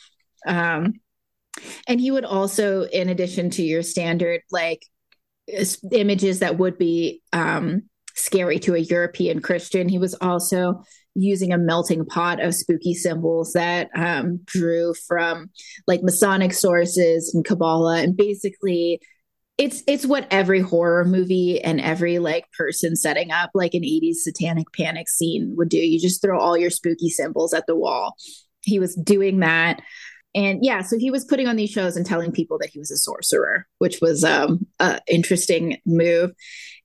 Speaker 1: Um, and he would also, in addition to your standard, like images that would be um, scary to a European Christian, he was also using a melting pot of spooky symbols that um, drew from like Masonic sources and Kabbalah. And basically it's it's what every horror movie and every like person setting up like an 80s satanic panic scene would do. You just throw all your spooky symbols at the wall. He was doing that and yeah so he was putting on these shows and telling people that he was a sorcerer which was um a interesting move.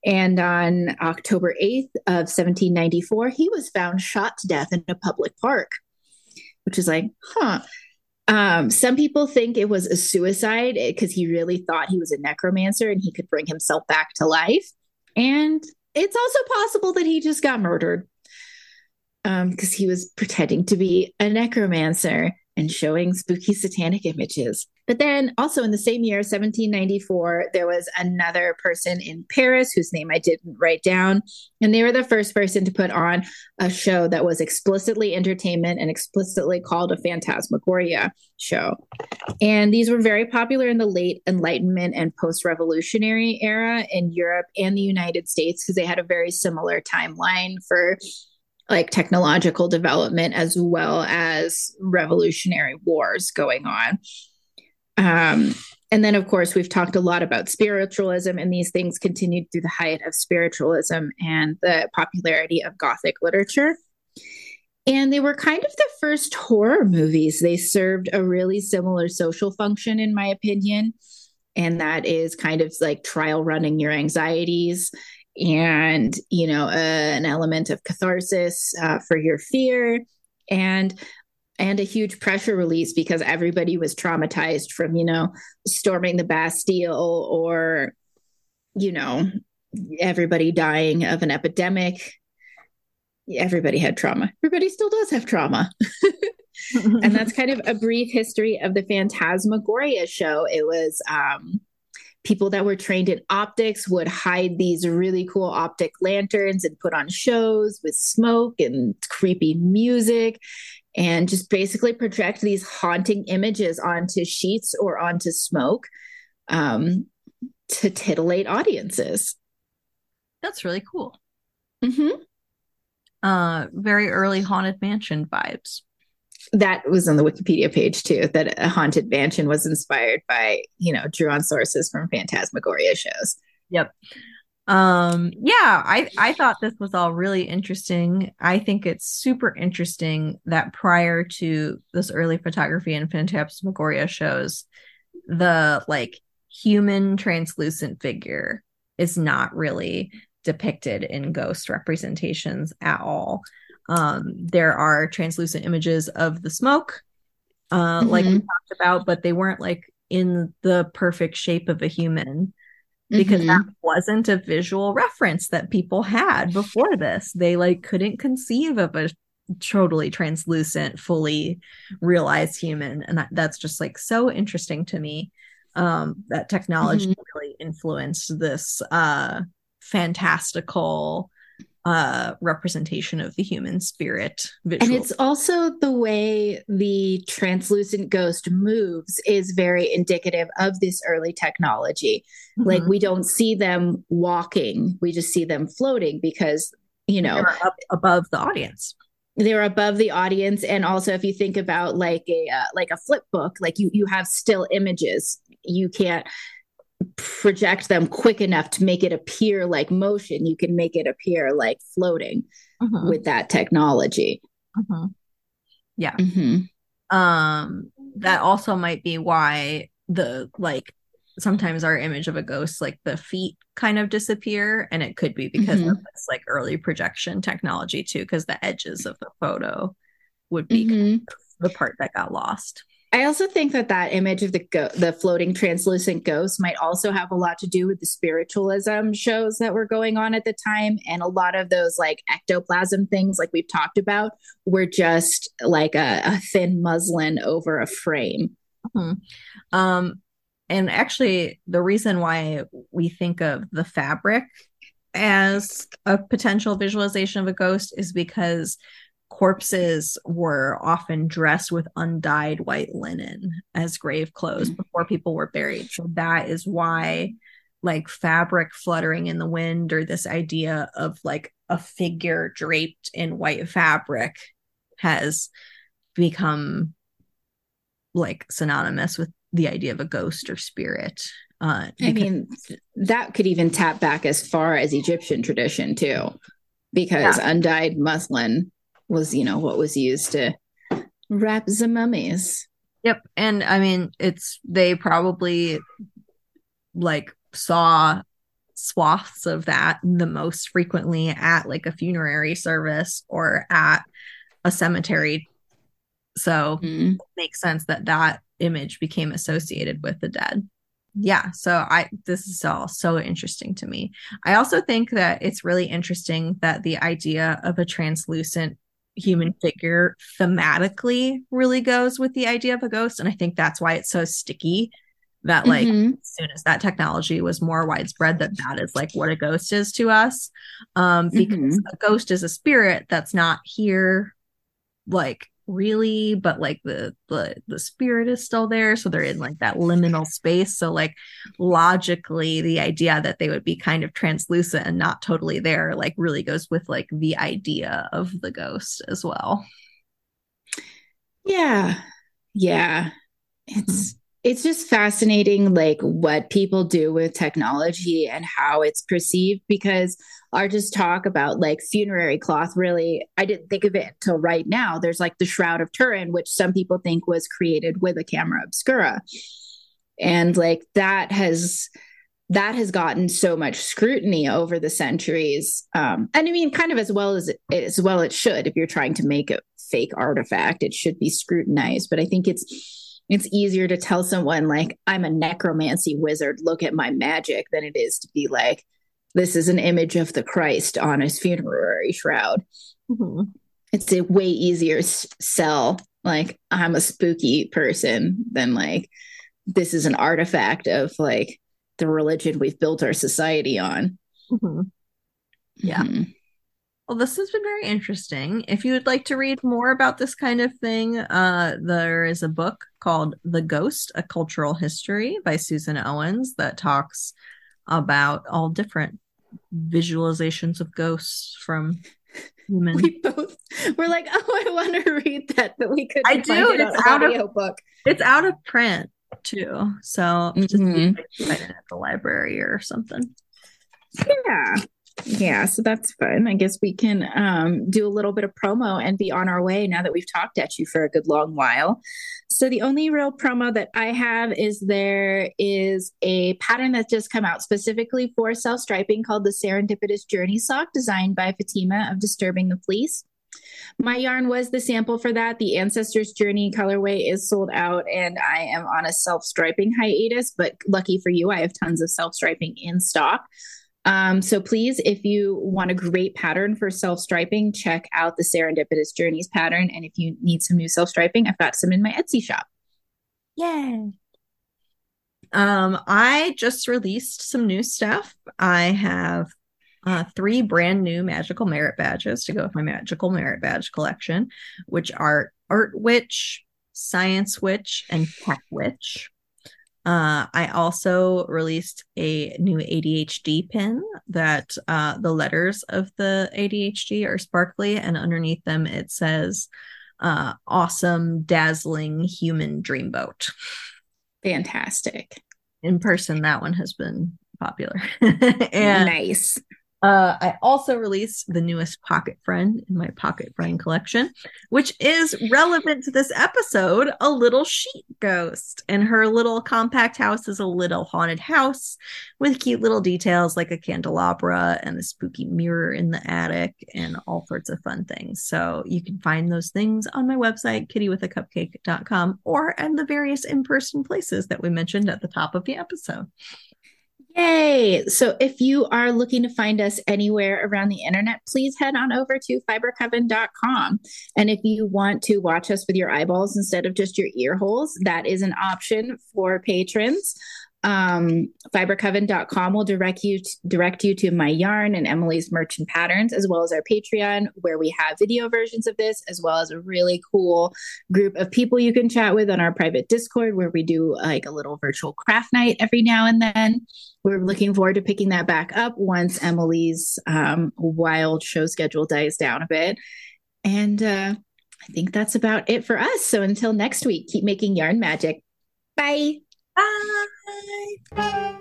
Speaker 1: And on october 8th of 1794 he was found shot to death in a public park which is like huh. Um, some people think it was a suicide because he really thought he was a necromancer and he could bring himself back to life. And it's also possible that he just got murdered because um, he was pretending to be a necromancer and showing spooky satanic images. But then also in the same year, 1794, there was another person in Paris whose name I didn't write down. And they were the first person to put on a show that was explicitly entertainment and explicitly called a phantasmagoria show. And these were very popular in the late Enlightenment and post revolutionary era in Europe and the United States because they had a very similar timeline for like technological development as well as revolutionary wars going on. Um, and then, of course, we've talked a lot about spiritualism, and these things continued through the height of spiritualism and the popularity of Gothic literature. And they were kind of the first horror movies. They served a really similar social function, in my opinion. And that is kind of like trial running your anxieties and, you know, uh, an element of catharsis uh, for your fear. And and a huge pressure release because everybody was traumatized from you know storming the bastille or you know everybody dying of an epidemic. Everybody had trauma. Everybody still does have trauma. And that's kind of a brief history of the phantasmagoria show. It was um, people that were trained in optics would hide these really cool optic lanterns and put on shows with smoke and creepy music and just basically project these haunting images onto sheets or onto smoke um, to titillate audiences.
Speaker 2: That's really cool.
Speaker 1: Mm-hmm.
Speaker 2: Uh, very early haunted mansion vibes.
Speaker 1: That was on the Wikipedia page too. That a haunted mansion was inspired by you know drew on sources from Phantasmagoria shows.
Speaker 2: Yep um yeah i i thought this was all really interesting i think it's super interesting that prior to this early photography and phantasmagoria shows the like human translucent figure is not really depicted in ghost representations at all um there are translucent images of the smoke uh mm-hmm. like we talked about but they weren't like in the perfect shape of a human because mm-hmm. that wasn't a visual reference that people had before this. They like couldn't conceive of a totally translucent, fully realized human. And that, that's just like so interesting to me. Um, that technology mm-hmm. really influenced this uh fantastical uh, representation of the human spirit.
Speaker 1: Visual. And it's also the way the translucent ghost moves is very indicative of this early technology. Mm-hmm. Like we don't see them walking, we just see them floating because, you know,
Speaker 2: above the audience.
Speaker 1: They're above the audience, and also if you think about like a uh, like a flip book, like you you have still images. You can't project them quick enough to make it appear like motion, you can make it appear like floating mm-hmm. with that technology.
Speaker 2: Mm-hmm. Yeah. Mm-hmm. Um, that also might be why the like sometimes our image of a ghost, like the feet kind of disappear, and it could be because of mm-hmm. this like early projection technology too, because the edges of the photo would be mm-hmm. the part that got lost.
Speaker 1: I also think that that image of the go- the floating translucent ghost might also have a lot to do with the spiritualism shows that were going on at the time, and a lot of those like ectoplasm things, like we've talked about, were just like a, a thin muslin over a frame.
Speaker 2: Mm-hmm. Um, and actually, the reason why we think of the fabric as a potential visualization of a ghost is because corpses were often dressed with undyed white linen as grave clothes mm-hmm. before people were buried. So that is why like fabric fluttering in the wind or this idea of like a figure draped in white fabric has become like synonymous with the idea of a ghost or spirit.
Speaker 1: Uh, I mean, that could even tap back as far as Egyptian tradition too, because yeah. undyed muslin was you know what was used to wrap the mummies.
Speaker 2: Yep. And i mean it's they probably like saw swaths of that the most frequently at like a funerary service or at a cemetery. So mm-hmm. it makes sense that that image became associated with the dead. Yeah. So i this is all so interesting to me. I also think that it's really interesting that the idea of a translucent human figure thematically really goes with the idea of a ghost and i think that's why it's so sticky that like mm-hmm. as soon as that technology was more widespread that that is like what a ghost is to us um because mm-hmm. a ghost is a spirit that's not here like really but like the the the spirit is still there. So they're in like that liminal space. So like logically the idea that they would be kind of translucent and not totally there like really goes with like the idea of the ghost as well.
Speaker 1: Yeah. Yeah. It's mm-hmm it's just fascinating like what people do with technology and how it's perceived because just talk about like funerary cloth really. I didn't think of it until right now. There's like the shroud of turin which some people think was created with a camera obscura. And like that has that has gotten so much scrutiny over the centuries. Um and i mean kind of as well as it, as well it should. If you're trying to make a fake artifact it should be scrutinized. But i think it's it's easier to tell someone like i'm a necromancy wizard. Look at my magic than it is to be like this is an image of the christ on his funerary shroud mm-hmm. it's a way easier sell like i'm a spooky person than like this is an artifact of like the religion we've built our society on
Speaker 2: mm-hmm. yeah mm-hmm. Well, this has been very interesting. If you would like to read more about this kind of thing, uh, there is a book called The Ghost, A Cultural History by Susan Owens that talks about all different visualizations of ghosts from
Speaker 1: human. We both we're like, oh, I want to read that, but we couldn't. I
Speaker 2: do. It it's out of book. It's out of print too, so mm-hmm. just find it at the library or something.
Speaker 1: Yeah. Yeah, so that's fun. I guess we can um, do a little bit of promo and be on our way now that we've talked at you for a good long while. So the only real promo that I have is there is a pattern that's just come out specifically for self striping called the Serendipitous Journey Sock, designed by Fatima of Disturbing the Fleece. My yarn was the sample for that. The Ancestors Journey colorway is sold out, and I am on a self striping hiatus. But lucky for you, I have tons of self striping in stock. Um, so please, if you want a great pattern for self striping, check out the Serendipitous Journeys pattern. And if you need some new self striping, I've got some in my Etsy shop.
Speaker 2: Yay. Um, I just released some new stuff. I have uh, three brand new magical merit badges to go with my magical merit badge collection, which are Art Witch, Science Witch, and Tech Witch. Uh, I also released a new ADHD pin that uh, the letters of the ADHD are sparkly, and underneath them it says uh, awesome, dazzling human dreamboat.
Speaker 1: Fantastic.
Speaker 2: In person, that one has been popular. and
Speaker 1: nice.
Speaker 2: Uh, I also released the newest Pocket Friend in my Pocket Friend collection, which is relevant to this episode a little sheet ghost. And her little compact house is a little haunted house with cute little details like a candelabra and a spooky mirror in the attic and all sorts of fun things. So you can find those things on my website, kittywithacupcake.com, or at the various in person places that we mentioned at the top of the episode.
Speaker 1: Yay! So if you are looking to find us anywhere around the internet, please head on over to fibercoven.com. And if you want to watch us with your eyeballs instead of just your ear holes, that is an option for patrons um, fibercoven.com will direct you to, direct you to my yarn and Emily's merch and patterns, as well as our Patreon, where we have video versions of this, as well as a really cool group of people you can chat with on our private Discord, where we do like a little virtual craft night every now and then. We're looking forward to picking that back up once Emily's um, wild show schedule dies down a bit. And uh, I think that's about it for us. So until next week, keep making yarn magic. Bye. Bye.
Speaker 2: Bye.